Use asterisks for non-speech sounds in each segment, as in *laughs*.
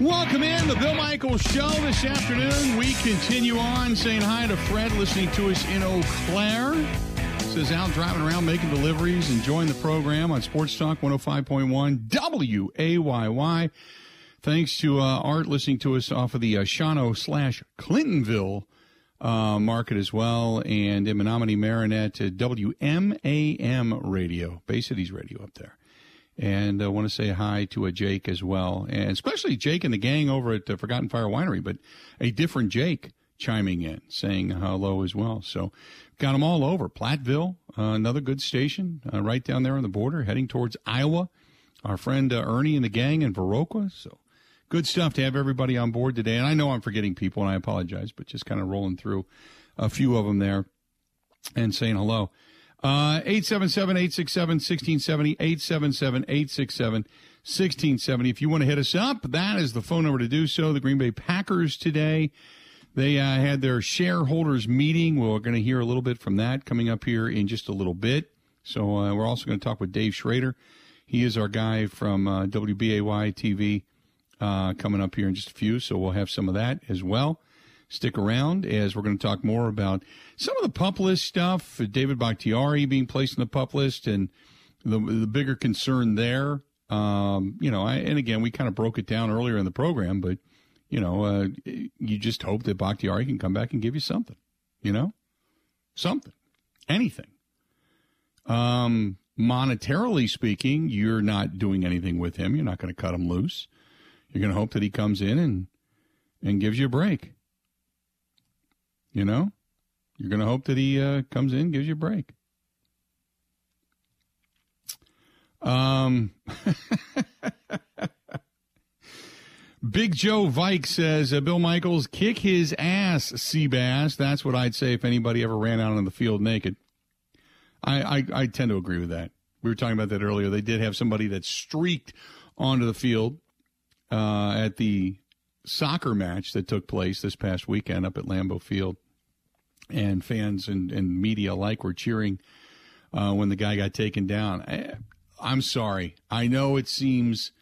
Welcome in the Bill Michaels Show this afternoon. We continue on saying hi to Fred, listening to us in Eau Claire. Says out driving around making deliveries, enjoying the program on Sports Talk 105.1 WAYY. Thanks to uh, Art listening to us off of the uh, Shawano slash Clintonville uh, market as well, and in Menominee Marinette, WMAM Radio, Bay Cities Radio up there. And I uh, want to say hi to a Jake as well, and especially Jake and the gang over at the Forgotten Fire Winery, but a different Jake chiming in, saying hello as well. So got them all over. Platteville, uh, another good station, uh, right down there on the border, heading towards Iowa. Our friend uh, Ernie and the gang in Viroqua. So good stuff to have everybody on board today. And I know I'm forgetting people, and I apologize, but just kind of rolling through a few of them there and saying hello. Uh, 877 867 1670, 877 867 1670. If you want to hit us up, that is the phone number to do so. The Green Bay Packers today, they uh, had their shareholders meeting. We're going to hear a little bit from that coming up here in just a little bit. So uh, we're also going to talk with Dave Schroeder. He is our guy from uh, WBAY TV uh, coming up here in just a few. So we'll have some of that as well. Stick around as we're going to talk more about some of the pup list stuff. David Bakhtiari being placed in the pup list and the, the bigger concern there. Um, you know, I, and again, we kind of broke it down earlier in the program, but you know, uh, you just hope that Bakhtiari can come back and give you something, you know, something, anything. Um, monetarily speaking, you're not doing anything with him. You're not going to cut him loose. You're going to hope that he comes in and and gives you a break. You know, you're going to hope that he uh, comes in, gives you a break. Um, *laughs* Big Joe Vike says, uh, Bill Michaels, kick his ass, Seabass. That's what I'd say if anybody ever ran out on the field naked. I, I, I tend to agree with that. We were talking about that earlier. They did have somebody that streaked onto the field uh, at the soccer match that took place this past weekend up at Lambeau Field and fans and, and media alike were cheering uh, when the guy got taken down. I, I'm sorry. I know it seems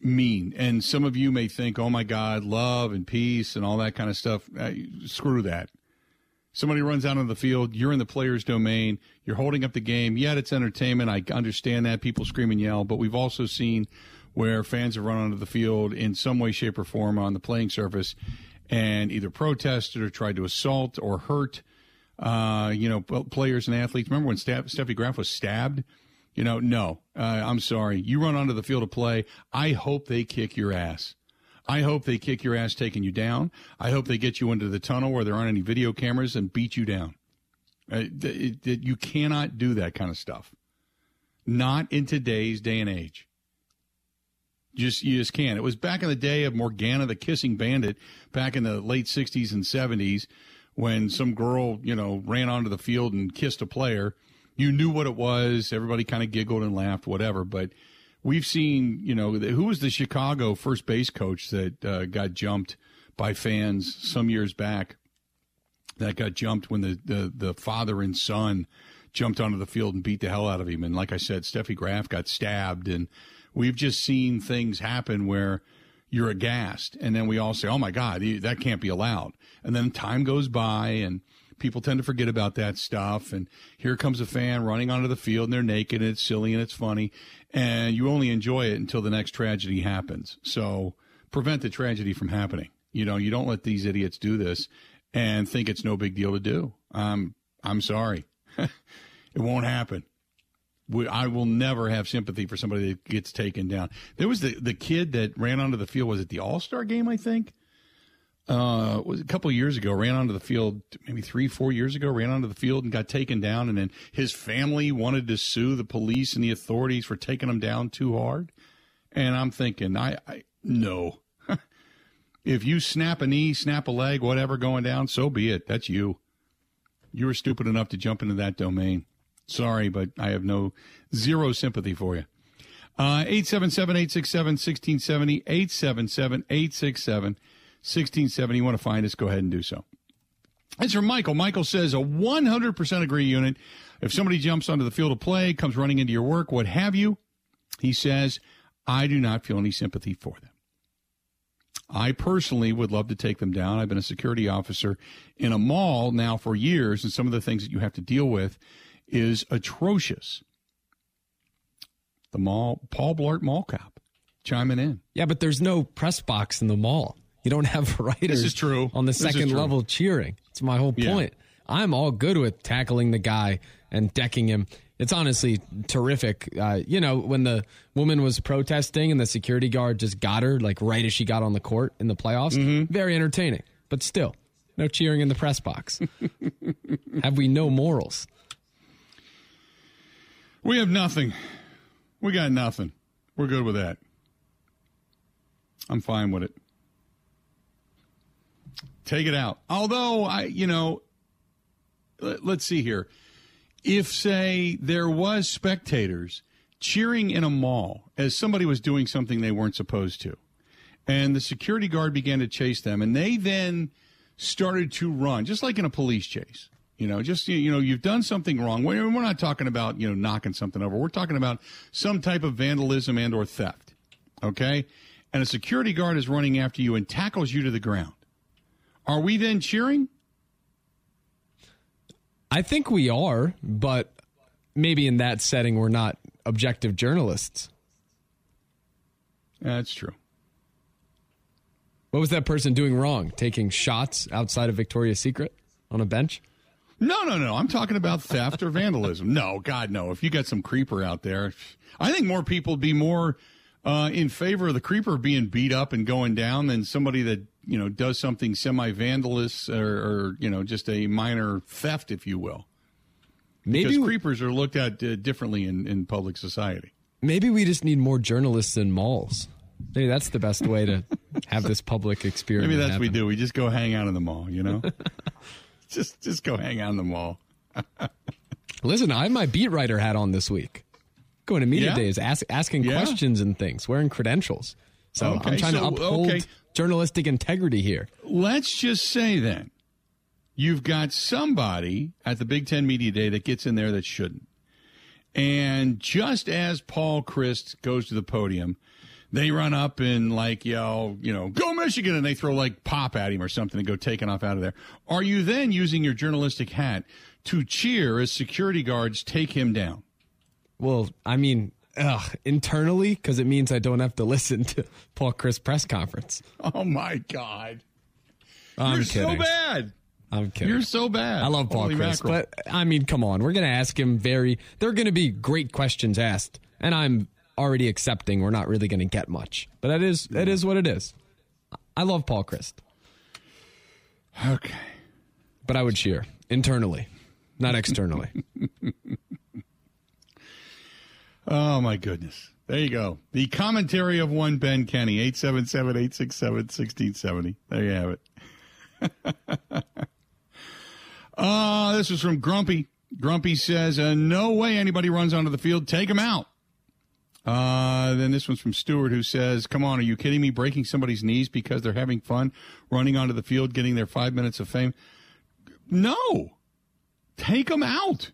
mean, and some of you may think, "Oh my God, love and peace and all that kind of stuff." Uh, screw that. Somebody runs out on the field. You're in the player's domain. You're holding up the game. Yet it's entertainment. I understand that people scream and yell, but we've also seen where fans have run onto the field in some way, shape, or form on the playing surface and either protested or tried to assault or hurt, uh, you know, players and athletes. Remember when Steffi Graf was stabbed? You know, no, uh, I'm sorry. You run onto the field of play. I hope they kick your ass. I hope they kick your ass, taking you down. I hope they get you into the tunnel where there aren't any video cameras and beat you down. Uh, you cannot do that kind of stuff. Not in today's day and age. Just you just can't. It was back in the day of Morgana the Kissing Bandit, back in the late '60s and '70s, when some girl, you know, ran onto the field and kissed a player. You knew what it was. Everybody kind of giggled and laughed, whatever. But we've seen, you know, who was the Chicago first base coach that uh, got jumped by fans some years back? That got jumped when the, the, the father and son jumped onto the field and beat the hell out of him. And like I said, Steffi Graf got stabbed and We've just seen things happen where you're aghast, and then we all say, "Oh my God, that can't be allowed." And then time goes by, and people tend to forget about that stuff. And here comes a fan running onto the field, and they're naked, and it's silly and it's funny, and you only enjoy it until the next tragedy happens. So prevent the tragedy from happening. You know, you don't let these idiots do this and think it's no big deal to do. Um, I'm sorry, *laughs* it won't happen. I will never have sympathy for somebody that gets taken down. There was the the kid that ran onto the field. Was it the All Star game? I think. Uh, was a couple years ago. Ran onto the field, maybe three, four years ago. Ran onto the field and got taken down. And then his family wanted to sue the police and the authorities for taking him down too hard. And I'm thinking, I, I no. *laughs* if you snap a knee, snap a leg, whatever going down, so be it. That's you. You were stupid enough to jump into that domain. Sorry, but I have no zero sympathy for you. Uh, 877 867 1670, 877 867 1670. You want to find us, go ahead and do so. It's from Michael. Michael says a 100% agree unit. If somebody jumps onto the field of play, comes running into your work, what have you, he says, I do not feel any sympathy for them. I personally would love to take them down. I've been a security officer in a mall now for years, and some of the things that you have to deal with is atrocious. The mall, Paul Blart Mall Cop, chiming in. Yeah, but there's no press box in the mall. You don't have *laughs* writers This is true. on the second level cheering. It's my whole Yeah. point. I'm all good with tackling the guy and decking him. It's honestly terrific. Uh, you know, when the woman was protesting and the security guard just got her, like right as she got on the court in the playoffs, Mm-hmm. very entertaining. But still, no cheering in the press box. *laughs* have we no morals? We have nothing. We got nothing. We're good with that. I'm fine with it. Take it out. Although I, you know, let- let's see here. If say there was spectators cheering in a mall as somebody was doing something they weren't supposed to, and the security guard began to chase them, and they then started to run, just like in a police chase. You know, just you know, you've done something wrong. We're we're not talking about you know knocking something over. We're talking about some type of vandalism and or theft. Okay, and a security guard is running after you and tackles you to the ground. Are we then cheering? I think we are, but maybe in that setting, we're not objective journalists. That's true. What was that person doing wrong? Taking shots outside of Victoria's Secret on a bench? No, no, no. I'm talking about theft or vandalism. No, God, no. If you got some creeper out there, I think more people would be more uh, in favor of the creeper being beat up and going down than somebody that you know does something semi-vandalous or, or you know just a minor theft, if you will. Maybe Because creepers are looked at uh, differently in, in public society. maybe we just need more journalists in malls. Maybe that's the best way to have this public experience. *laughs* Maybe that's what we do. We just go hang out in the mall. You know, *laughs* *laughs* just just go hang out in the mall. *laughs* Listen, I have my beat writer hat on this week. Going to media Yeah? days, ask, asking Yeah? questions and things, wearing credentials. So I'm Okay, trying to uphold okay. journalistic integrity here. Let's just say then you've got somebody at the Big Ten Media Day that gets in there that shouldn't. And just as Paul Chryst goes to the podium, they run up and like yell, you know, go Michigan, and they throw like pop at him or something and go taking off out of there. Are you then using your journalistic hat to cheer as security guards take him down? Well, I mean, ugh, internally, because it means I don't have to *laughs* listen to Paul Chryst press conference. Oh my God. I'm You're kidding. so bad. I'm kidding. You're so bad. I love Paul Holy Chris, mackerel. but I mean, come on, we're gonna ask him very. There are gonna be great questions asked, and I'm already accepting we're not really gonna get much. But that is that is what it is. I love Paul Chryst, okay. but I would cheer internally, not externally. *laughs* Oh, my goodness. There you go. The commentary of one Ben Kenny, 877 867 1670. There you have it. *laughs* uh, this is from Grumpy. Grumpy says, uh, No way anybody runs onto the field. Take him out. Uh, then this one's from Stewart who says, Come on, are you kidding me? Breaking somebody's knees because they're having fun running onto the field, getting their five minutes of fame? No. Take them out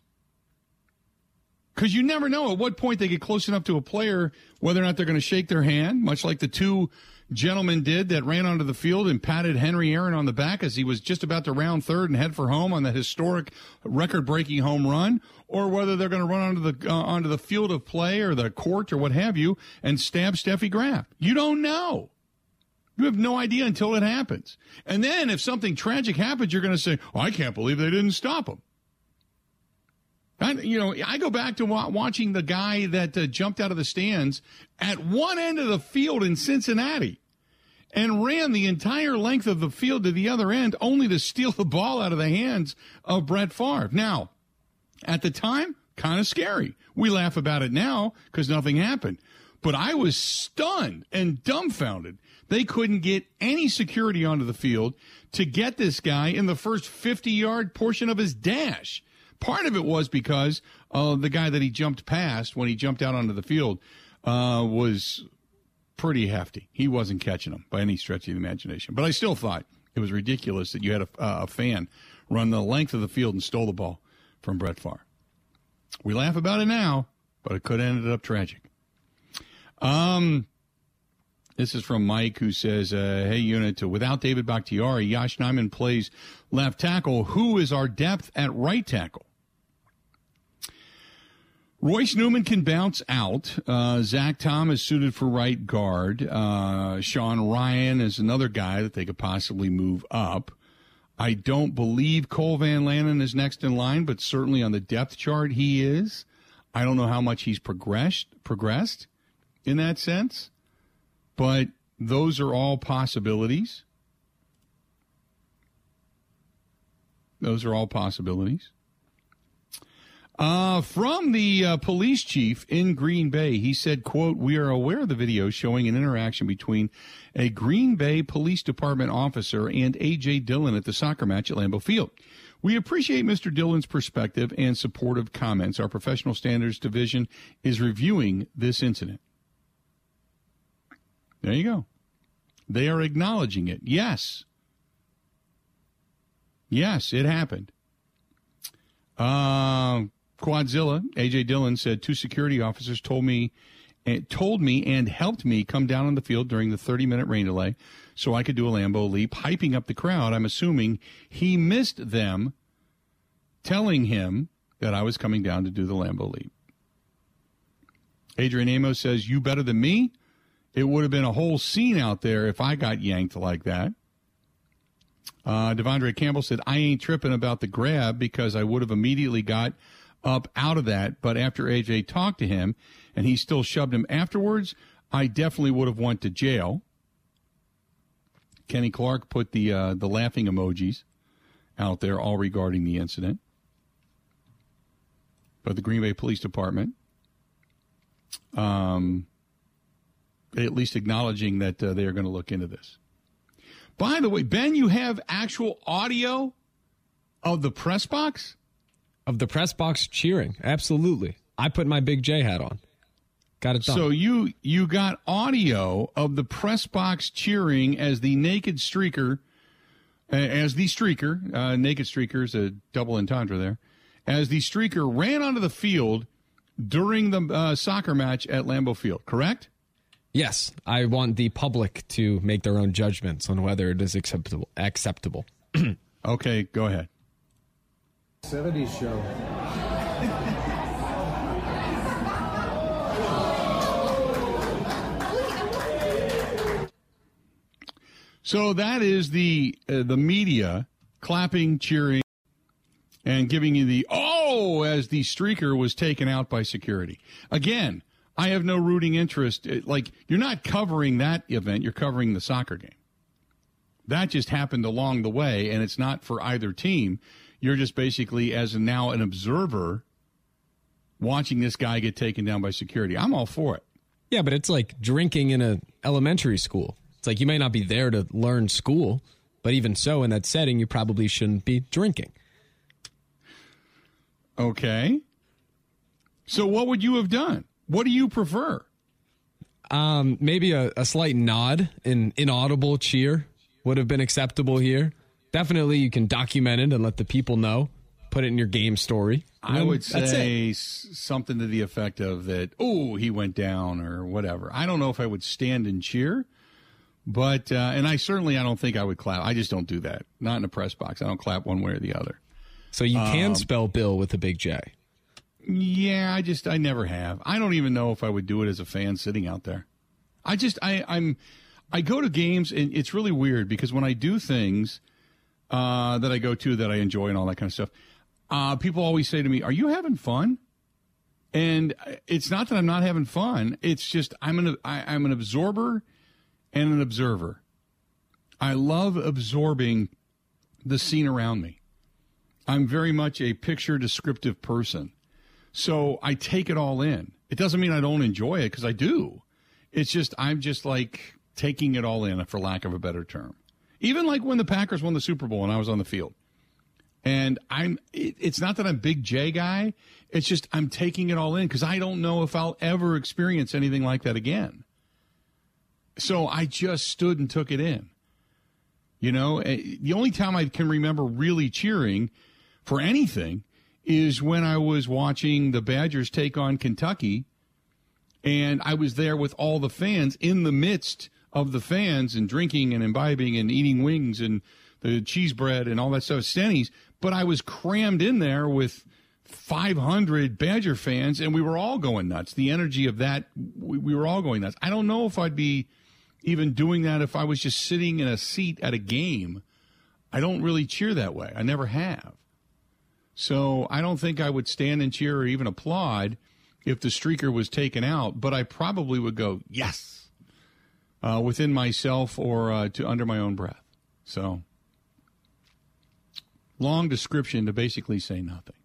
because you never know at what point they get close enough to a player whether or not they're going to shake their hand, much like the two gentlemen did that ran onto the field and patted Henry Aaron on the back as he was just about to round third and head for home on that historic record-breaking home run, or whether they're going to run onto the uh, onto the field of play or the court or what have you and stab Steffi Graf. You don't know. You have no idea until it happens. And then if something tragic happens, you're going to say, oh, I can't believe they didn't stop him. I, you know, I go back to watching the guy that uh, jumped out of the stands at one end of the field in Cincinnati and ran the entire length of the field to the other end only to steal the ball out of the hands of Brett Favre. Now, at the time, kind of scary. We laugh about it now because nothing happened. But I was stunned and dumbfounded. They couldn't get any security onto the field to get this guy in the first 50 yard portion of his dash. Part of it was because uh, the guy that he jumped past when he jumped out onto the field uh, was pretty hefty. He wasn't catching him by any stretch of the imagination. But I still thought it was ridiculous that you had a, a fan run the length of the field and stole the ball from Brett Favre. We laugh about it now, but it could have ended up tragic. Um, This is from Mike, who says, uh, "Hey, unit, without David Bakhtiari, Yosh Nijman plays left tackle. Who is our depth at right tackle?" Royce Newman can bounce out. Uh, Zach Tom is suited for right guard. Uh, Sean Rhyan is another guy that they could possibly move up. I don't believe Cole Van Lanen is next in line, but certainly on the depth chart he is. I don't know how much he's progressed progressed in that sense, but those are all possibilities. Those are all possibilities. Uh, from the uh, police chief in Green Bay, he said, quote, we are aware of the video showing an interaction between a Green Bay Police Department officer and A.J. Dillon at the soccer match at Lambeau Field. We appreciate Mr. Dillon's perspective and supportive comments. Our professional standards division is reviewing this incident. There you go. They are acknowledging it. Yes. Yes, it happened. Uh, Quadzilla, AJ Dillon said two security officers told me and told me and helped me come down on the field during the 30 minute rain delay so I could do a Lambeau leap, hyping up the crowd. I'm assuming he missed them telling him that I was coming down to do the Lambeau leap. Adrian Amos says, You better than me? It would have been a whole scene out there if I got yanked like that. Uh, De'Vondre Campbell said, I ain't tripping about the grab because I would have immediately got up out of that. But after AJ talked to him and he still shoved him afterwards, I definitely would have went to jail. Kenny Clark put the uh, the laughing emojis out there, all regarding the incident. But the Green Bay Police Department, um, at least acknowledging that uh, they are going to look into this. By the way, Ben, you have actual audio of the press box of the press box cheering. Absolutely. I put my big J hat on. Got it done. So you you got audio of the press box cheering as the naked streaker, as the streaker, uh, naked streaker is a double entendre there, as the streaker ran onto the field during the uh, soccer match at Lambeau Field. Correct? Yes, I want the public to make their own judgments on whether it is acceptable. Acceptable. *clears throat* okay, go ahead. 70s show. So that is the uh, the media clapping, cheering, and giving you the oh as the streaker was taken out by security. Again, I have no rooting interest. Like you're not covering that event; you're covering the soccer game. That just happened along the way, and it's not for either team. You're just basically, as now an observer, watching this guy get taken down by security. I'm all for it. Yeah, but it's like drinking in a elementary school. It's like you may not be there to learn school, but even so, in that setting, you probably shouldn't be drinking. Okay. So, what would you have done? What do you prefer? Um, maybe a, a slight nod, an inaudible cheer would have been acceptable here definitely you can document it and let the people know. Put it in your game story. I would say something to the effect of that. Oh, he went down or whatever. I don't know if I would stand and cheer, but uh, and I certainly I don't think I would clap. I just don't do that. Not in a press box. I don't clap one way or the other. So you can um, spell Bill with a big J. Yeah, I just I never have. I don't even know if I would do it as a fan sitting out there. I just I I'm I go to games and it's really weird because when I do things uh, that I go to that I enjoy and all that kind of stuff. Uh, people always say to me, "Are you having fun?" And it's not that I'm not having fun. It's just I'm an I, I'm an absorber and an observer. I love absorbing the scene around me. I'm very much a picture descriptive person. So I take it all in. It doesn't mean I don't enjoy it because I do. It's just I'm just like taking it all in, for lack of a better term. Even like when the Packers won the Super Bowl and I was on the field. And I'm, it, it's not that I'm big J guy. It's just I'm taking it all in because I don't know if I'll ever experience anything like that again. So I just stood and took it in. You know, eh, the only time I can remember really cheering for anything is when I was watching the Badgers take on Kentucky and I was there with all the fans in the midst of the fans and drinking and imbibing and eating wings and the cheese bread and all that stuff, Stenny's. But I was crammed in there with 500 Badger fans, and we were all going nuts. The energy of that, we, we were all going nuts. I don't know if I'd be even doing that if I was just sitting in a seat at a game. I don't really cheer that way. I never have. So I don't think I would stand and cheer or even applaud if the streaker was taken out, but I probably would go, yes, uh, within myself or uh, to under my own breath. So long description to basically say nothing.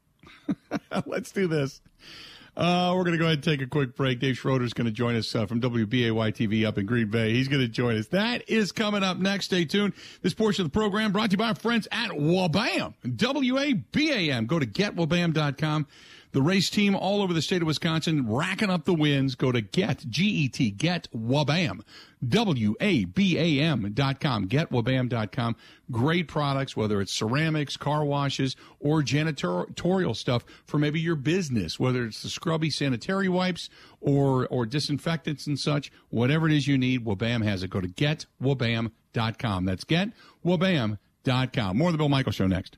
*laughs* Let's do this. Uh, we're going to go ahead and take a quick break. Dave Schroeder is going to join us uh, from WBAY TV up in Green Bay. He's going to join us. That is coming up next. Stay tuned. This portion of the program brought to you by our friends at Wabam. W-A-B-A-M. Go to getwabam.com. The race team all over the state of Wisconsin racking up the wins. Go to get, G-E-T, get Wabam. W-A-B-A-M dot com. GetWabam.com. Great products, whether it's ceramics, car washes, or janitorial stuff for maybe your business, whether it's the scrubby sanitary wipes or, or disinfectants and such, whatever it is you need, Wabam has it. Go to GetWabam.com. That's GetWabam.com. More of the Bill Michael Show next.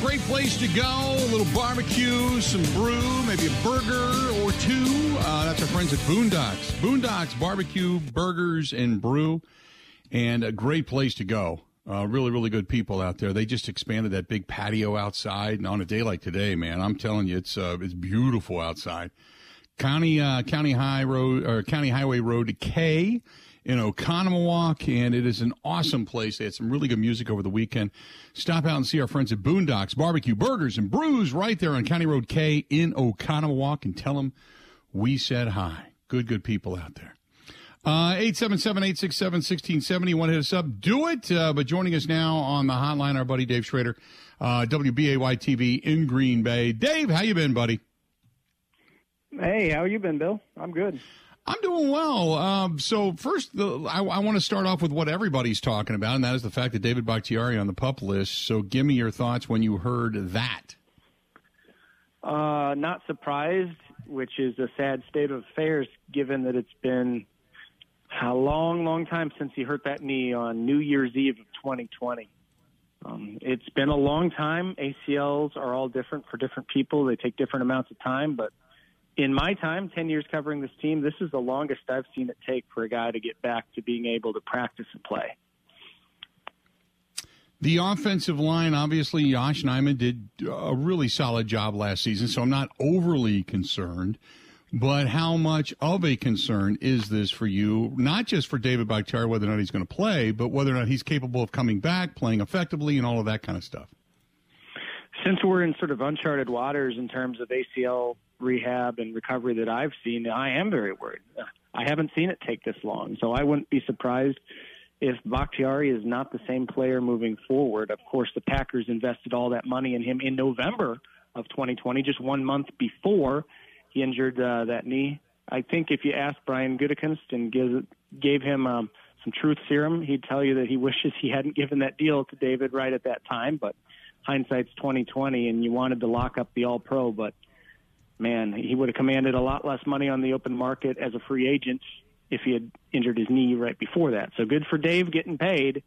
Great place to go, a little barbecue, some brew, maybe a burger or two. Uh, that's our friends at Boondocks. Boondocks Barbecue, Burgers, and Brew. And a great place to go. Uh, really, really good people out there. They just expanded that big patio outside. And on a day like today, man, I'm telling you, it's uh, it's beautiful outside. County uh, County High Road or County Highway Road to K in Oconomowoc, and it is an awesome place. They had some really good music over the weekend. Stop out and see our friends at Boondocks Barbecue Burgers and Brews right there on County Road K in Oconomowoc, and tell them we said hi. Good, good people out there. Uh, 877-867-1670. Want to hit us up? Do it. Uh, but joining us now on the hotline, our buddy Dave Schroeder, uh, WBAY TV in Green Bay. Dave, how you been, buddy? Hey, how you been, Bill? I'm good. I'm doing well. Um, so first, the, I, I want to start off with what everybody's talking about, and that is the fact that David Bakhtiari on the pup list. So give me your thoughts when you heard that. Uh, not surprised, which is a sad state of affairs, given that it's been a long, long time since he hurt that knee on New Year's Eve of 2020. Um, it's been a long time. ACLs are all different for different people. They take different amounts of time, but in my time, 10 years covering this team, this is the longest I've seen it take for a guy to get back to being able to practice and play. The offensive line, obviously, Yosh Nijman did a really solid job last season, so I'm not overly concerned. But how much of a concern is this for you? Not just for David Bakhtiari, whether or not he's going to play, but whether or not he's capable of coming back, playing effectively, and all of that kind of stuff. Since we're in sort of uncharted waters in terms of ACL rehab and recovery that I've seen, I am very worried. I haven't seen it take this long, so I wouldn't be surprised if Bakhtiari is not the same player moving forward. Of course, the Packers invested all that money in him in November of 2020, just one month before he injured uh, that knee. I think if you ask Brian Gutekunst and give, gave him um, some truth serum, he'd tell you that he *laughs* wishes he hadn't given that deal to David right at that time. But hindsight's 2020, and you wanted to lock up the All Pro, but man, he would have commanded a lot less money on the open market as a free agent if he had injured his knee right before that. So good for Dave getting paid.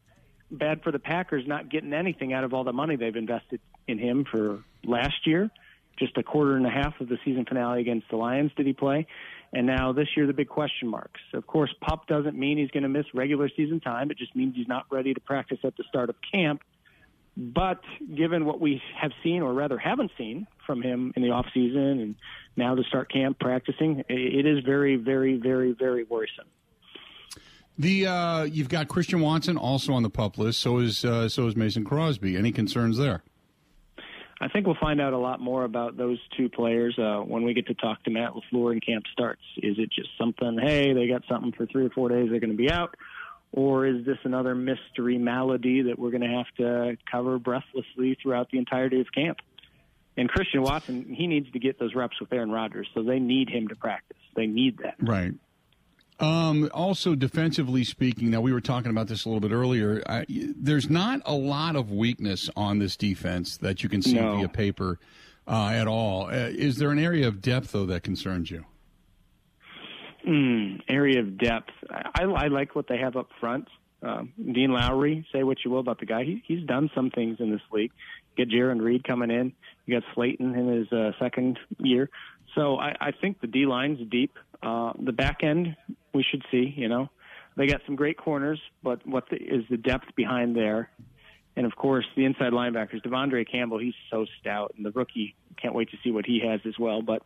Bad for the Packers not getting anything out of all the money they've invested in him for last year. Just a quarter and a half of the season finale against the Lions did he play. And now this year, the big question marks. Of course, pup doesn't mean he's going to miss regular season time. It just means he's not ready to practice at the start of camp. But given what we have seen, or rather haven't seen, from him in the off season and now to start camp practicing, it is very, very, very, very worrisome. The uh, you've got Christian Watson also on the pup list. So is uh, so is Mason Crosby. Any concerns there? I think we'll find out a lot more about those two players uh, when we get to talk to Matt LaFleur and camp starts. Is it just something? Hey, they got something for three or four days. They're going to be out, or is this another mystery malady that we're going to have to cover breathlessly throughout the entirety of camp? And Christian Watson, he needs to get those reps with Aaron Rodgers, so they need him to practice. They need that. Right. Um, also, defensively speaking, now we were talking about this a little bit earlier. I, there's not a lot of weakness on this defense that you can see No. via paper uh, at all. Uh, is there an area of depth though that concerns you? Mm, area of depth. I, I like what they have up front. Um, Dean Lowry, say what you will about the guy, he, he's done some things in this league. Get Jarran Reed coming in. You got Slaton in his uh, second year. So I, I think the D line's deep. Uh, the back end, we should see. You know, they got some great corners, but what the, is the depth behind there? And of course, the inside linebackers, De'Vondre Campbell, he's so stout, and the rookie can't wait to see what he has as well. But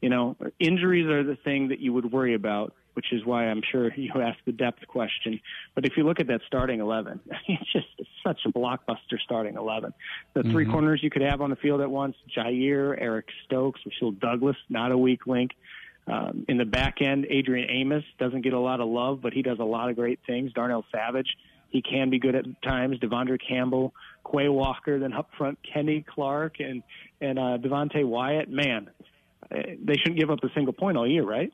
you know, injuries are the thing that you would worry about, which is why I'm sure *laughs* you asked the depth question. But if you look at that starting 11, *laughs* it's just such a blockbuster starting 11. The 3 corners you could have on the field at once, Jair, Eric Stokes, Rasul Douglas, not a weak link. Um, in the back end, Adrian Amos doesn't get a lot of love, but he does a lot of great things. Darnell Savage, he can be good at times. De'Vondre Campbell, Quay Walker, then up front, Kenny Clark and and uh, Devonte Wyatt. Man, they shouldn't give up a single point all year, right?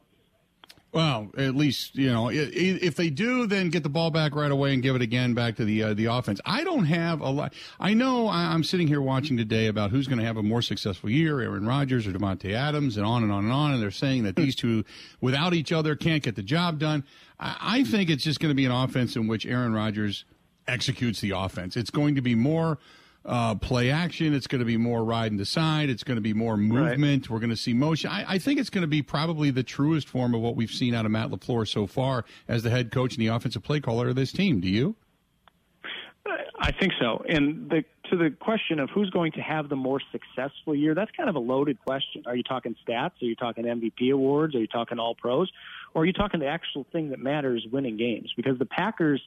Well, at least you know if they do, then get the ball back right away and give it again back to the uh, the offense. I don't have a lot. I know I'm sitting here watching today about who's going to have a more successful year, Aaron Rodgers or Davante Adams, and on and on and on. And they're saying that these two, without each other, can't get the job done. I, I think it's just going to be an offense in which Aaron Rodgers executes the offense. It's going to be more uh, play action. It's going to be more ride and decide. It's going to be more movement. We're going to see motion. I, I think it's going to be probably the truest form of what we've seen out of Matt LaFleur so far as the head coach and the offensive play caller of this team. Do you? I think so. And the, to the question of who's going to have the more successful year, that's kind of a loaded question. Are you talking stats? Are you talking MVP awards? Are you talking all pros? Or are you talking the actual thing that matters, winning games? Because the Packers,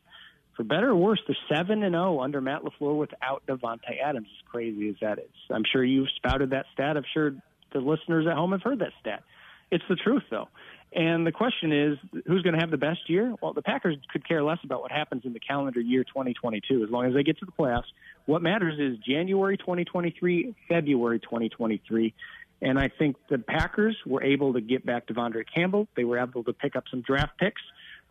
for better or worse, they're seven and zero under Matt LaFleur without Davante Adams. As crazy as that is, I'm sure you've spouted that stat. I'm sure the listeners at home have heard that stat. It's the truth, though. And the question is, who's going to have the best year? Well, the Packers could care less about what happens in the calendar year 2022 as long as they get to the playoffs. What matters is January 2023, February 2023. And I think the Packers were able to get back De'Vondre Campbell. They were able to pick up some draft picks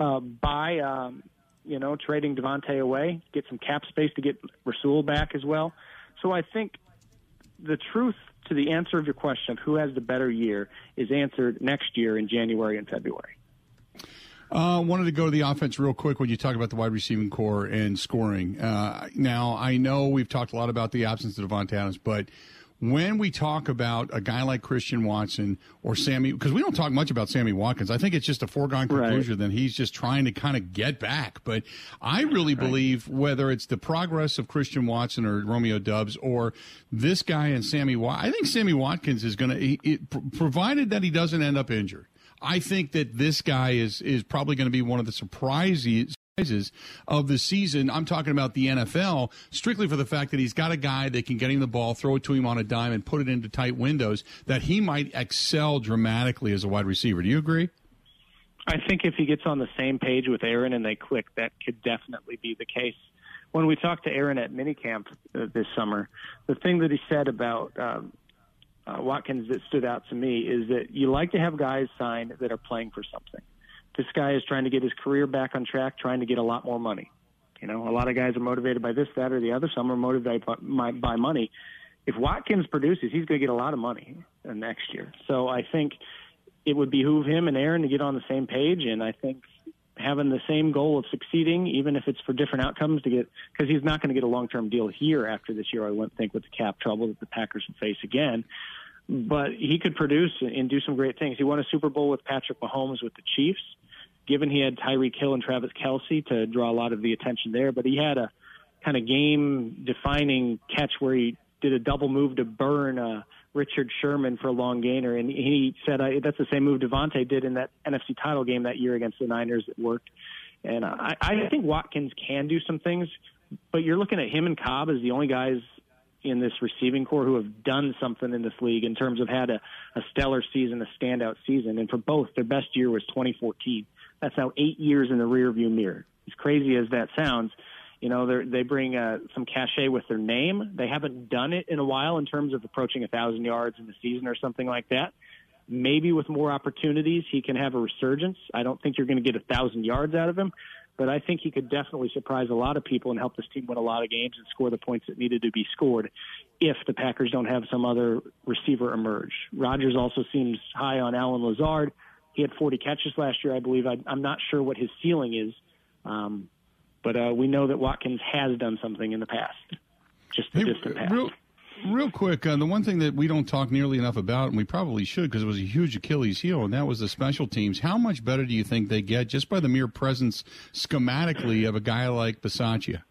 uh, by, um, you know, trading Davante away, get some cap space to get Rasul back as well. So I think the truth to the answer of your question of who has the better year is answered next year in January and February. Uh, wanted to go to the offense real quick when you talk about the wide receiving corps and scoring. Uh, now, I know we've talked a lot about the absence of Davante Adams, but when we talk about a guy like Christian Watson or Sammy, because we don't talk much about Sammy Watkins, I think it's just a foregone Right. conclusion that he's just trying to kind of get back. But I really believe whether it's the progress of Christian Watson or Romeo Doubs or this guy and Sammy I think Sammy Watkins is going to, provided that he doesn't end up injured. I think that this guy is is probably going to be one of the surprises surprises of the season. I'm talking about the NFL strictly for the fact that he's got a guy that can get him the ball, throw it to him on a dime, and put it into tight windows. That he might excel dramatically as a wide receiver. Do you agree? I think if he gets on the same page with Aaron and they click, that could definitely be the case. When we talked to Aaron at minicamp uh, this summer, the thing that he said about um, uh, Watkins that stood out to me is that you like to have guys sign that are playing for something. This guy is trying to get his career back on track, trying to get a lot more money. You know, a lot of guys are motivated by this, that, or the other. Some are motivated by, by, by money. If Watkins produces, he's going to get a lot of money uh, next year. So I think it would behoove him and Aaron to get on the same page. And I think having the same goal of succeeding, even if it's for different outcomes, to get because he's not going to get a long term deal here after this year. I wouldn't think with the cap trouble that the Packers would face again. But he could produce and do some great things. He won a Super Bowl with Patrick Mahomes with the Chiefs. Given he had Tyreek Hill and Travis Kelce to draw a lot of the attention there, but he had a kind of game defining catch where he did a double move to burn uh, Richard Sherman for a long gainer, and he said I, that's the same move Davante did in that NFC title game that year against the Niners. It worked, and I, I think Watkins can do some things, but you're looking at him and Cobb as the only guys in this receiving corps who have done something in this league in terms of had a, a stellar season, a standout season, and for both, their best year was 2014. That's now eight years in the rearview mirror. As crazy as that sounds, you know, they bring uh, some cachet with their name. They haven't done it in a while in terms of approaching a thousand yards in the season or something like that. Maybe with more opportunities, he can have a resurgence. I don't think you're going to get a thousand yards out of him, but I think he could definitely surprise a lot of people and help this team win a lot of games and score the points that needed to be scored if the Packers don't have some other receiver emerge. Rodgers also seems high on Allen Lazard. He had 40 catches last year, I believe. I, am not sure what his ceiling is. Um, but uh, we know that Watkins has done something in the past, just the hey, distant past. Real, real quick, uh, the one thing that we don't talk nearly enough about, and we probably should because it was a huge Achilles heel, and that was the special teams. How much better do you think they get just by the mere presence schematically of a guy like Bisaccia?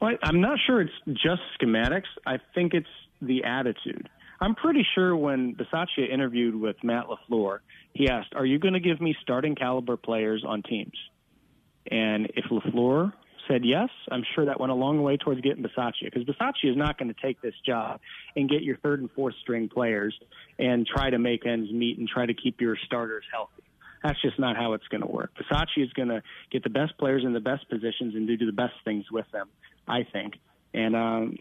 Well, I'm not sure it's just schematics. I think it's the attitude. I'm pretty sure when Bisaccia interviewed with Matt LaFleur, he asked, Are you going to give me starting caliber players on teams? And if LaFleur said yes, I'm sure that went a long way towards getting Bisaccia because Bisaccia is not going to take this job and get your third and fourth string players and try to make ends meet and try to keep your starters healthy. That's just not how it's going to work. Bisaccia is going to get the best players in the best positions and do the best things with them, I think. And um,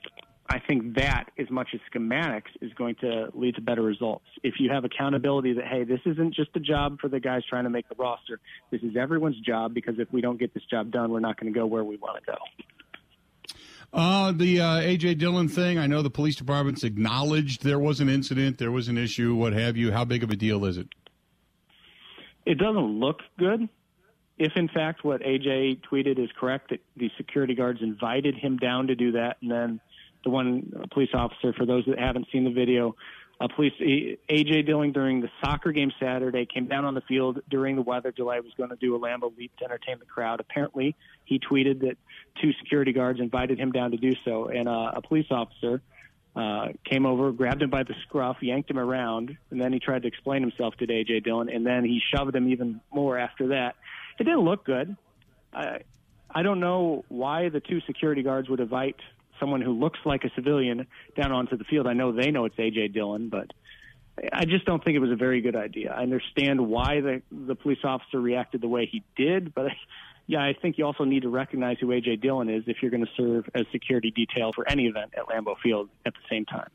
I think that, as much as schematics, is going to lead to better results. If you have accountability that, hey, this isn't just a job for the guys trying to make the roster, this is everyone's job because if we don't get this job done, we're not going to go where we want to go. Uh, the uh, A.J. Dillon thing, I know the police department's acknowledged there was an incident, there was an issue, what have you. How big of a deal is it? It doesn't look good. If, in fact, what A.J. tweeted is correct, that the security guards invited him down to do that and then the one police officer. For those that haven't seen the video, a police AJ Dillon during the soccer game Saturday came down on the field during the weather delay was going to do a Lambeau leap to entertain the crowd. Apparently, he tweeted that two security guards invited him down to do so, and uh, a police officer uh, came over, grabbed him by the scruff, yanked him around, and then he tried to explain himself to AJ Dillon, and then he shoved him even more after that. It didn't look good. I I don't know why the two security guards would invite someone who looks like a civilian down onto the field. I know they know it's AJ Dillon, but I just don't think it was a very good idea. I understand why the the police officer reacted the way he did, but yeah, I think you also need to recognize who AJ Dillon is if you're going to serve as security detail for any event at Lambeau Field at the same time.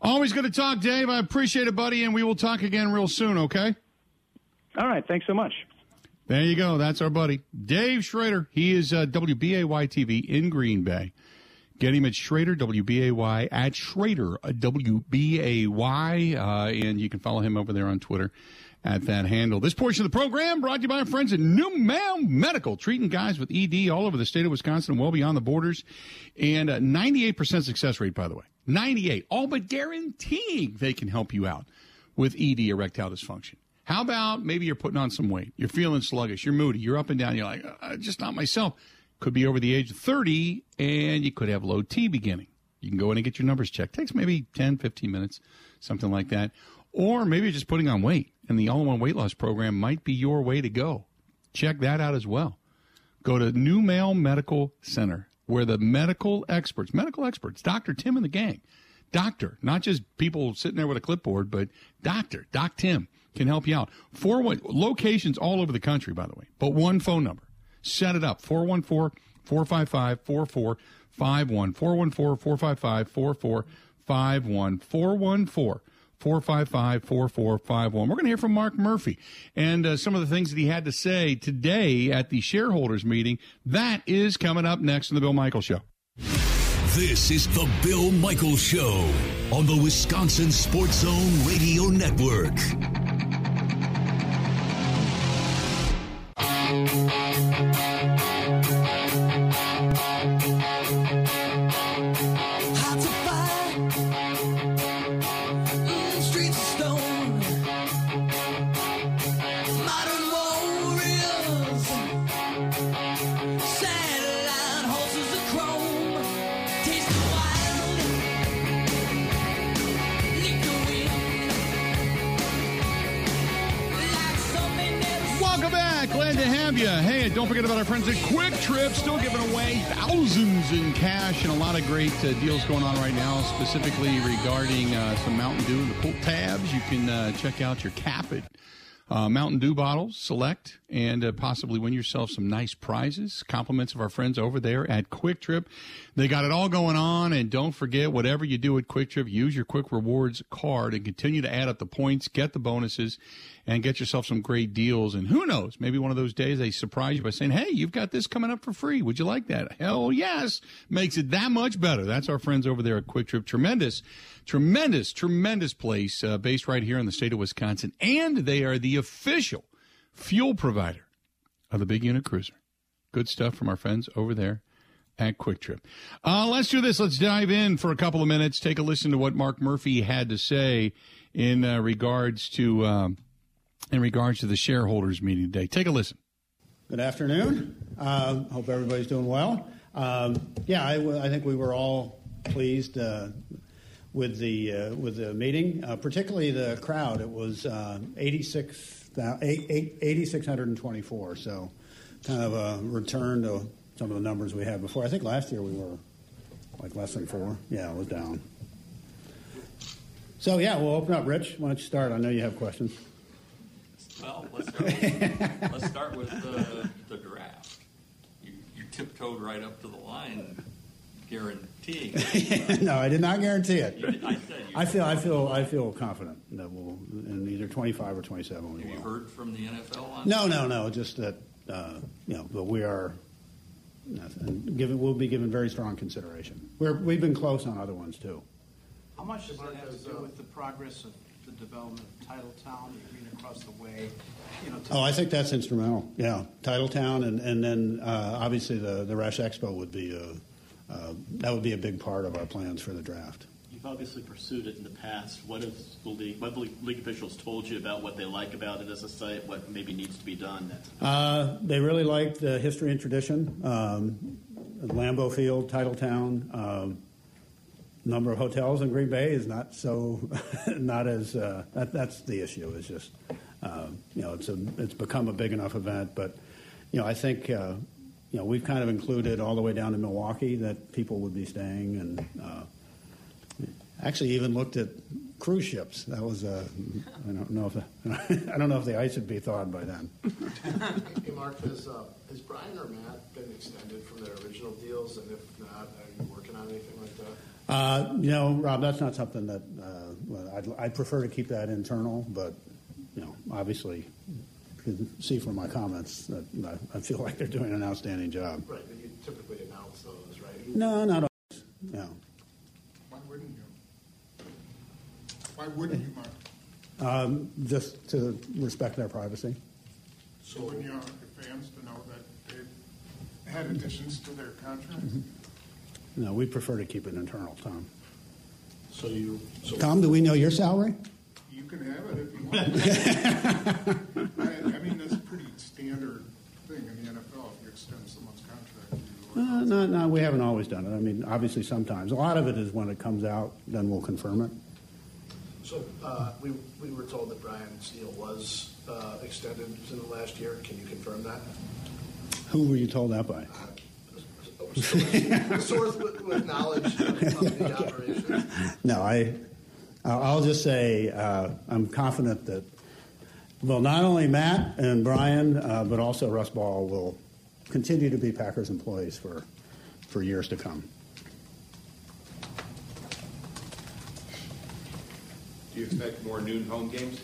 Always good to talk, Dave. I appreciate it, buddy, and we will talk again real soon. Okay. All right. Thanks so much. There you go. That's our buddy, Dave Schroeder. He is uh, WBAY TV in Green Bay. Get him at Schroeder, W-B-A-Y, at Schroeder, uh, W-B-A-Y, uh, and you can follow him over there on Twitter at that handle. This portion of the program brought to you by our friends at NuMale Medical, treating guys with ED all over the state of Wisconsin and well beyond the borders. And 98% success rate, by the way. 98, all but guaranteeing they can help you out with ED, erectile dysfunction. How about maybe you're putting on some weight? You're feeling sluggish. You're moody. You're up and down. You're like, uh, just not myself could be over the age of 30, and you could have low T beginning. You can go in and get your numbers checked. Takes maybe 10, 15 minutes, something like that. Or maybe just putting on weight, and the all in one weight loss program might be your way to go. Check that out as well. Go to NuMale Medical Center, where the medical experts, medical experts, Dr. Tim and the gang, doctor, not just people sitting there with a clipboard, but doctor, Doc Tim can help you out. Four locations all over the country, by the way, but one phone number Set it up 414 455 4451. 414 455 4451. 414 455 4451. We're going to hear from Mark Murphy and uh, some of the things that he had to say today at the shareholders meeting. That is coming up next on The Bill Michaels Show. This is The Bill Michaels Show on the Wisconsin Sports Zone Radio Network. Friends at Kwik Trip, still giving away thousands in cash and a lot of great uh, deals going on right now, specifically regarding uh, some Mountain Dew and the pull tabs. You can uh, check out your cap at uh, Mountain Dew bottles, select, and uh, possibly win yourself some nice prizes. Compliments of our friends over there at Kwik Trip. They got it all going on, and don't forget, whatever you do at Kwik Trip, use your Kwik Rewards card and continue to add up the points, get the bonuses, and get yourself some great deals. And who knows, maybe one of those days they surprise you by saying, hey, you've got this coming up for free. Would you like that? Hell yes. Makes it that much better. That's our friends over there at Kwik Trip. Tremendous, tremendous, tremendous place uh, based right here in the state of Wisconsin. And they are the official fuel provider of the Big Unit Cruiser. Good stuff from our friends over there at Kwik Trip. Uh, let's do this. Let's dive in for a couple of minutes. Take a listen to what Mark Murphy had to say in uh, regards to um, in regards to the shareholders meeting today. Take a listen. Good afternoon. Uh, hope everybody's doing well. Um, yeah, I, think we were all pleased uh, with the uh, with the meeting, uh, particularly the crowd. It was uh, 86, 8,624, so kind of a return to some of the numbers we had before. I think last year we were like less than four. Yeah, it was down. So yeah, we'll open up. Rich, why don't you start? I know you have questions. Well, let's start with, let's start with the, the draft. You, you tiptoed right up to the line, guaranteeing. it. *laughs* no, I did not guarantee it. You did- I said you- I feel, I feel, I feel confident that we'll in either 25 or 27. We Have you will. heard from the NFL on? No, no, no. Just that, uh, you know, but we are. And given, we'll be given very strong consideration. We're, we've been close on other ones too. How much does that have to do with the progress of the development of Titletown, the green across the way? You know, Oh, I think that's instrumental. Yeah, Titletown, and and then uh, obviously the the Resch Expo would be a, uh, that would be a big part of our plans for the draft. You've obviously pursued it in the past. What have the league, what have league league officials told you about what they like about it as a site? What maybe needs to be done? Uh, they really like the history and tradition. Um, Lambeau Field, Titletown, um, number of hotels in Green Bay is not so, *laughs* not as. Uh, that, that's the issue. Is just, uh, you know, it's a, it's become a big enough event. But, you know, I think, uh, you know, we've kind of included all the way down to Milwaukee that people would be staying, and uh, actually even looked at cruise ships. That was, uh, I don't know if, *laughs* I don't know if the ice would be thawed by then. Hey, Mark, has, uh, has Brian or Matt been extended from their original deals? And if not, are you working on anything like that? Uh, you know, Rob, that's not something that uh, well, I'd, I'd prefer to keep that internal, but you know, obviously, you can see from my comments that I, I feel *laughs* like they're doing an outstanding job. Right, but you typically announce those, right? No, not always. No. Why wouldn't you? Why wouldn't you, Mark? Um, just to respect their privacy. So wouldn't you want your fans to know that they've had additions to their contract? No, we prefer to keep it internal, Tom. So you, so Tom, do we know your salary? You can have it if you want. *laughs* I, I mean, that's a pretty standard thing in the NFL. If you extend someone's contract, you Uh, no, no, we haven't always done it. I mean, obviously, sometimes. A lot of it is when it comes out, then we'll confirm it. so uh, we, we were told that Brian's deal was uh, extended in the last year. Can you confirm that? Who were you told that by? A *laughs* source with, with knowledge of company *laughs* operations. No, I, I'll I'll just say uh, I'm confident that, well, not only Matt and Brian, uh, but also Russ Ball will continue to be Packers employees for, for years to come. Do you expect more noon home games?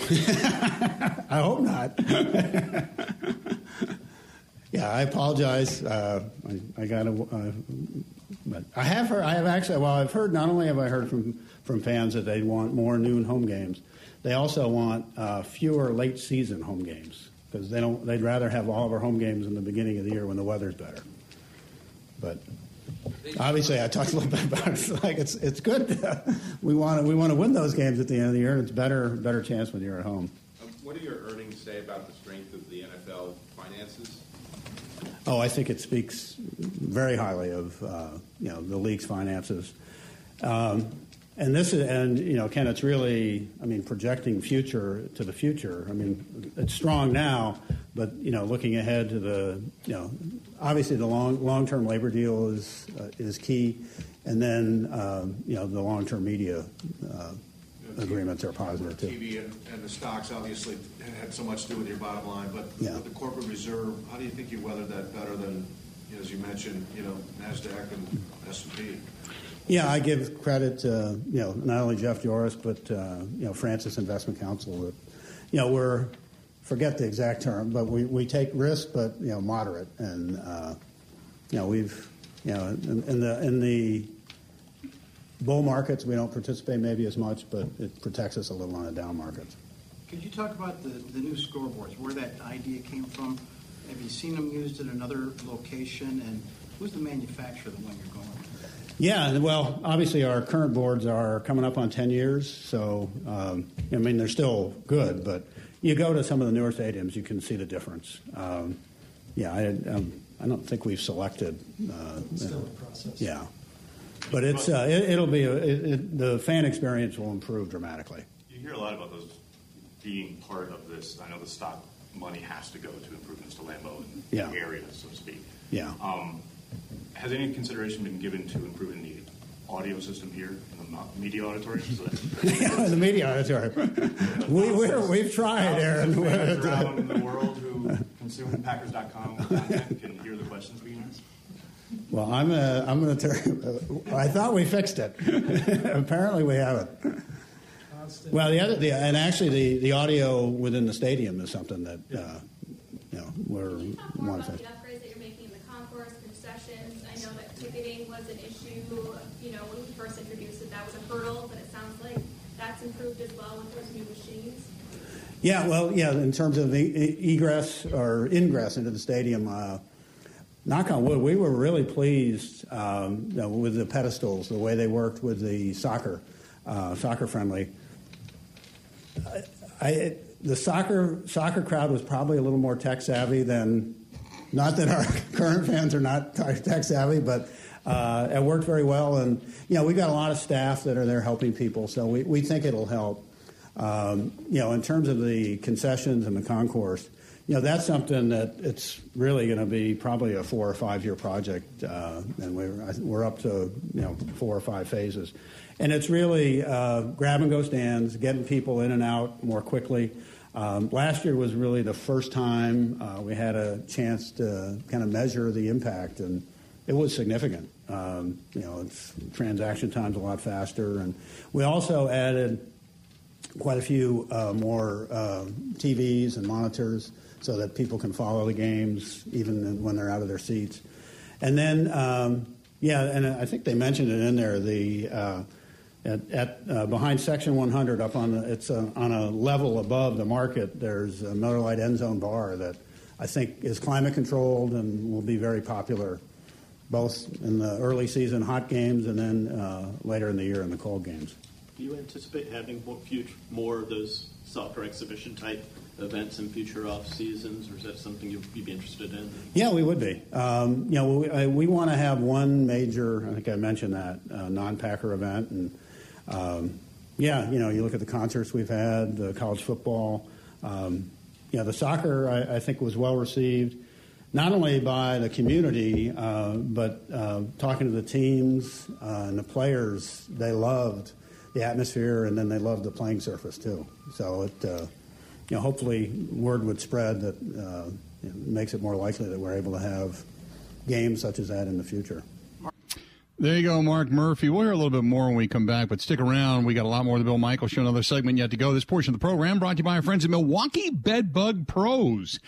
*laughs* I hope not. Yeah, I apologize. Uh, I, I got to, uh, but I have heard. I have actually. Well, I've heard. Not only have I heard from from fans that they want more noon home games, they also want uh, fewer late season home games because they don't. They'd rather have all of our home games in the beginning of the year when the weather's better. But obviously, I talked a little *laughs* bit about it. It's like it's it's good. *laughs* we want to we want to win those games at the end of the year, it's better better chance when you're at home. Um, what do your earnings say about the strength of the NFL finances? Oh, I think it speaks very highly of uh, you know the league's finances, um, and this is and you know Ken, it's really I mean projecting future to the future. I mean it's strong now, but you know looking ahead to the you know obviously the long long term labor deal is uh, is key, and then um, you know the long term media uh, agreements are positive too. TV and, and the stocks obviously had so much to do with your bottom line, but Yeah. with the corporate reserve, how do you think you weathered that better than, you know, as you mentioned, you know, Nasdaq and S and P? Yeah, I give credit to you know not only Jeff Joris but uh, you know Francis Investment Council. That, you know we're forget the exact term, but we, we take risk, but you know moderate, and uh, you know we've you know in, in the in the bull markets we don't participate maybe as much, but it protects us a little on the down markets. Could you talk about the, the new scoreboards, where that idea came from? Have you seen them used in another location? And who's the manufacturer the one you're going with? Yeah, well, obviously our current boards are coming up on 10 years, so um, I mean they're still good, but you go to some of the newer stadiums, you can see the difference. Um, yeah, I, um, I don't think we've selected. Uh, Still in process. Yeah, but it's uh, it, it'll be a, it, it, the fan experience will improve dramatically. You hear a lot about those being part of this. I know the stock money has to go to improvements to Lambeau and Yeah. the area, so to speak. Yeah. Um, has any consideration been given to improving the audio system here in the media auditorium? So that *laughs* the media auditorium. *laughs* we we're, we've tried, Aaron. around *laughs* the world who consume Packers.com content can hear the questions being asked? Well, I'm uh, I'm going to. turn. I thought we fixed it. *laughs* Apparently, we haven't. Well, the other, the, and actually, the, the audio within the stadium is something that uh, you know we're More about the upgrades that you're making in the concourse, concessions. I know that ticketing was an issue, you know, when we first introduced it, that was a hurdle, but it sounds like that's improved as well with those new machines. Yeah, well, yeah. In terms of e- egress or ingress into the stadium, uh, knock on wood, we were really pleased um, you know, with the pedestals, the way they worked with the soccer, uh, soccer friendly. I, I, the soccer soccer crowd was probably a little more tech savvy than, not that our *laughs* current fans are not tech savvy, but uh, it worked very well. And you know, we've got a lot of staff that are there helping people, so we, we think it'll help. Um, you know, in terms of the concessions and the concourse, you know, that's something that it's really going to be probably a four or five year project, uh, and we're we're up to you know four or five phases, and it's really uh, grab and go stands, getting people in and out more quickly. Um, last year was really the first time uh, we had a chance to kind of measure the impact, and it was significant. Um, you know, it's, transaction times a lot faster, and we also added quite a few uh, more uh, TVs and monitors so that people can follow the games even when they're out of their seats. And then, um, yeah, and I think they mentioned it in there. The uh, at, at uh, behind section 100, up on the, it's uh on a level above the market. There's a Miller Lite end zone bar that I think is climate controlled and will be very popular, both in the early season hot games and then uh, later in the year in the cold games. Do you anticipate having more, future, more of those soccer exhibition type events in future off seasons, or is that something you'd be interested in? Yeah, we would be. Um, you know, we, I, we want to have one major. I think I mentioned that uh, non-Packer event, and um, yeah, you know, you look at the concerts we've had, the college football. Um, you know, the soccer I, I think was well received, not only by the community, uh, but uh, talking to the teams uh, and the players. They loved the atmosphere, and then they loved the playing surface too. So it. You know, hopefully word would spread that uh, know, makes it more likely that we're able to have games such as that in the future. There you go, Mark Murphy. We'll hear a little bit more when we come back, but stick around. We got a lot more of the Bill Michael Show, another segment yet to go. This portion of the program brought to you by our friends at Milwaukee Bed Bug Pros.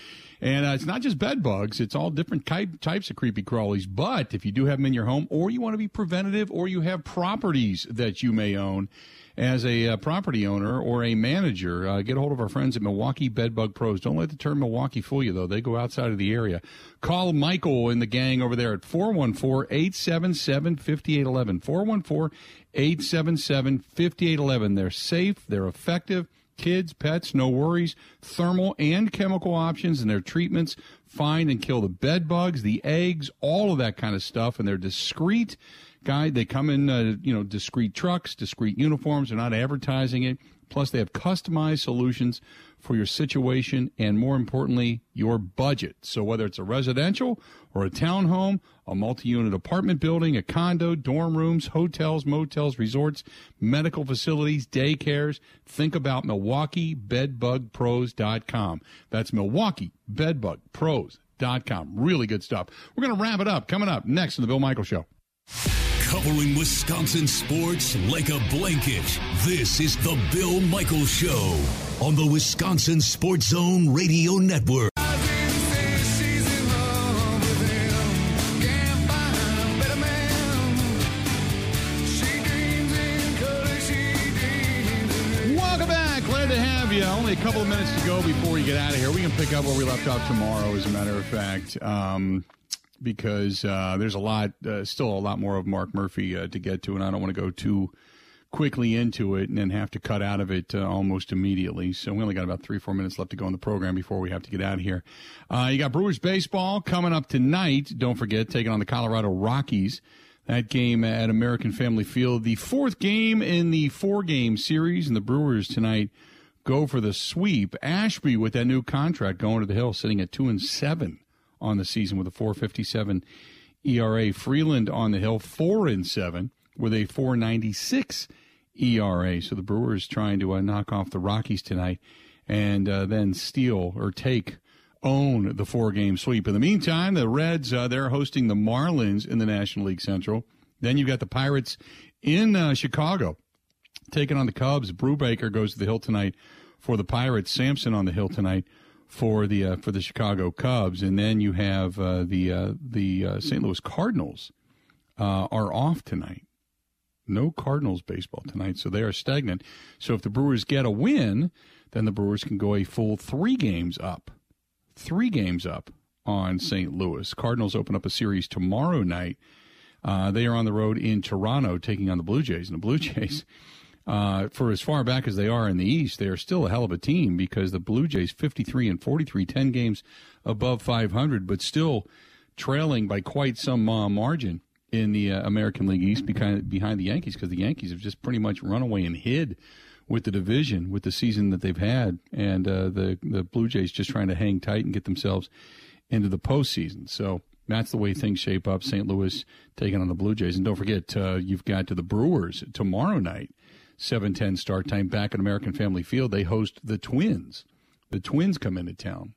And uh, it's not just bed bugs, it's all different type, types of creepy crawlies. But if you do have them in your home, or you want to be preventative, or you have properties that you may own, as a uh, property owner or a manager, uh, get a hold of our friends at Milwaukee Bedbug Pros. Don't let the term Milwaukee fool you, though. They go outside of the area. Call Michael and the gang over there at 414 877 5811. 414 877 5811. They're safe, they're effective. Kids, pets, no worries. Thermal and chemical options and their treatments find and kill the bed bugs, the eggs, all of that kind of stuff. And they're discreet guy. They come in, uh, you know, discreet trucks, discreet uniforms. They're not advertising it. Plus, they have customized solutions for your situation and, more importantly, your budget. So, whether it's a residential or a townhome, a multi unit apartment building, a condo, dorm rooms, hotels, motels, resorts, medical facilities, daycares, think about MilwaukeeBedBugPros.com. That's MilwaukeeBedBugPros.com. Really good stuff. We're going to wrap it up. Coming up next on The Bill Michael Show. Covering Wisconsin sports like a blanket. This is the Bill Michael Show on the Wisconsin Sports Zone Radio Network. Welcome back. Glad to have you. Only a couple of minutes to go before we get out of here. We can pick up where we left off tomorrow, as a matter of fact, um, because uh, there's a lot, uh, still a lot more of Mark Murphy uh, to get to, and I don't want to go too quickly into it and then have to cut out of it uh, almost immediately. So we only got about three, four minutes left to go in the program before we have to get out of here. Uh, you got Brewers baseball coming up tonight. Don't forget, taking on the Colorado Rockies. That game at American Family Field, the fourth game in the four game series, and the Brewers tonight go for the sweep. Ashby with that new contract going to the hill, sitting at two and seven on the season with a 457 ERA. Freeland on the hill, four and seven with a 496 ERA. So the Brewers trying to uh, knock off the Rockies tonight and uh, then steal or take own the four game sweep. In the meantime, the Reds uh, they're hosting the Marlins in the National League Central. Then you've got the Pirates in uh, Chicago taking on the Cubs. Brubaker goes to the hill tonight for the Pirates. Sampson on the hill tonight for the uh, for the Chicago Cubs, and then you have uh, the uh, the uh, St. Louis Cardinals uh, are off tonight. No Cardinals baseball tonight, so they are stagnant. So if the Brewers get a win, then the Brewers can go a full three games up, three games up on St. Louis. Cardinals open up a series tomorrow night. Uh, they are on the road in Toronto taking on the Blue Jays, and the Blue *laughs* Jays. Uh, for as far back as they are in the East, they are still a hell of a team because the Blue Jays 53 and 43, 10 games above 500, but still trailing by quite some uh, margin in the uh, American League East behind, behind the Yankees because the Yankees have just pretty much run away and hid with the division with the season that they've had, and uh, the the Blue Jays just trying to hang tight and get themselves into the postseason. So that's the way things shape up. St. Louis taking on the Blue Jays, and don't forget uh, you've got to the Brewers tomorrow night. 7:10 start time back at American Family Field. They host the Twins. The Twins come into town.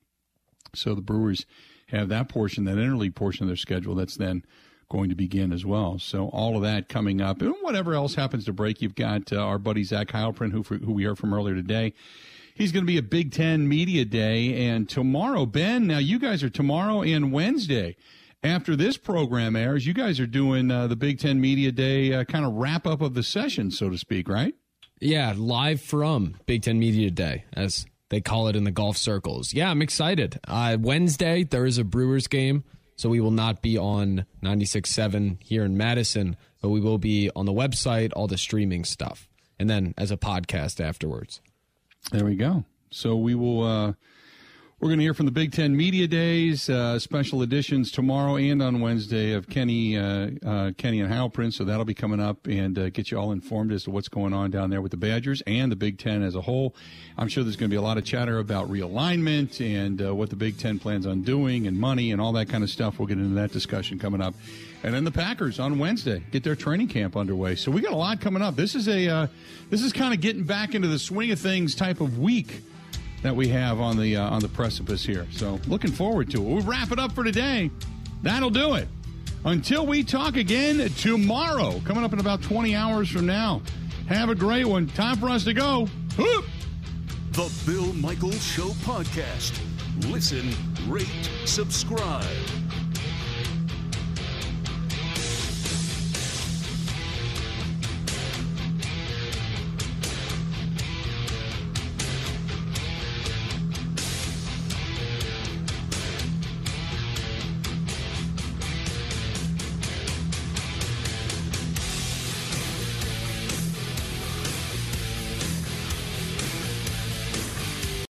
So the Brewers have that portion, that interleague portion of their schedule that's then going to begin as well. So all of that coming up. And whatever else happens to break, you've got uh, our buddy Zach Heilprin, who, who we heard from earlier today. He's going to be a Big Ten Media Day. And tomorrow, Ben, now you guys are tomorrow and Wednesday after this program airs, you guys are doing uh, the Big Ten Media Day uh, kind of wrap up of the session, so to speak, right? Yeah, live from Big Ten Media Day, as they call it in the golf circles. Yeah, I'm excited. Uh, Wednesday, there is a Brewers game, so we will not be on 96.7 here in Madison, but we will be on the website, all the streaming stuff, and then as a podcast afterwards. There we go. So we will. We're going to hear from the Big Ten Media Days, uh, special editions tomorrow and on Wednesday of Kenny, uh, uh, Kenny and Heilprin. So that'll be coming up and uh, get you all informed as to what's going on down there with the Badgers and the Big Ten as a whole. I'm sure there's going to be a lot of chatter about realignment and uh, what the Big Ten plans on doing and money and all that kind of stuff. We'll get into that discussion coming up. And then the Packers on Wednesday get their training camp underway. So we got a lot coming up. This is a uh, this is kind of getting back into the swing of things type of week that we have on the uh, on the precipice here. So looking forward to it. We'll wrap it up for today. That'll do it. Until we talk again tomorrow, coming up in about 20 hours from now. Have a great one. Time for us to go. Whoop. The Bill Michaels Show podcast. Listen, rate, subscribe.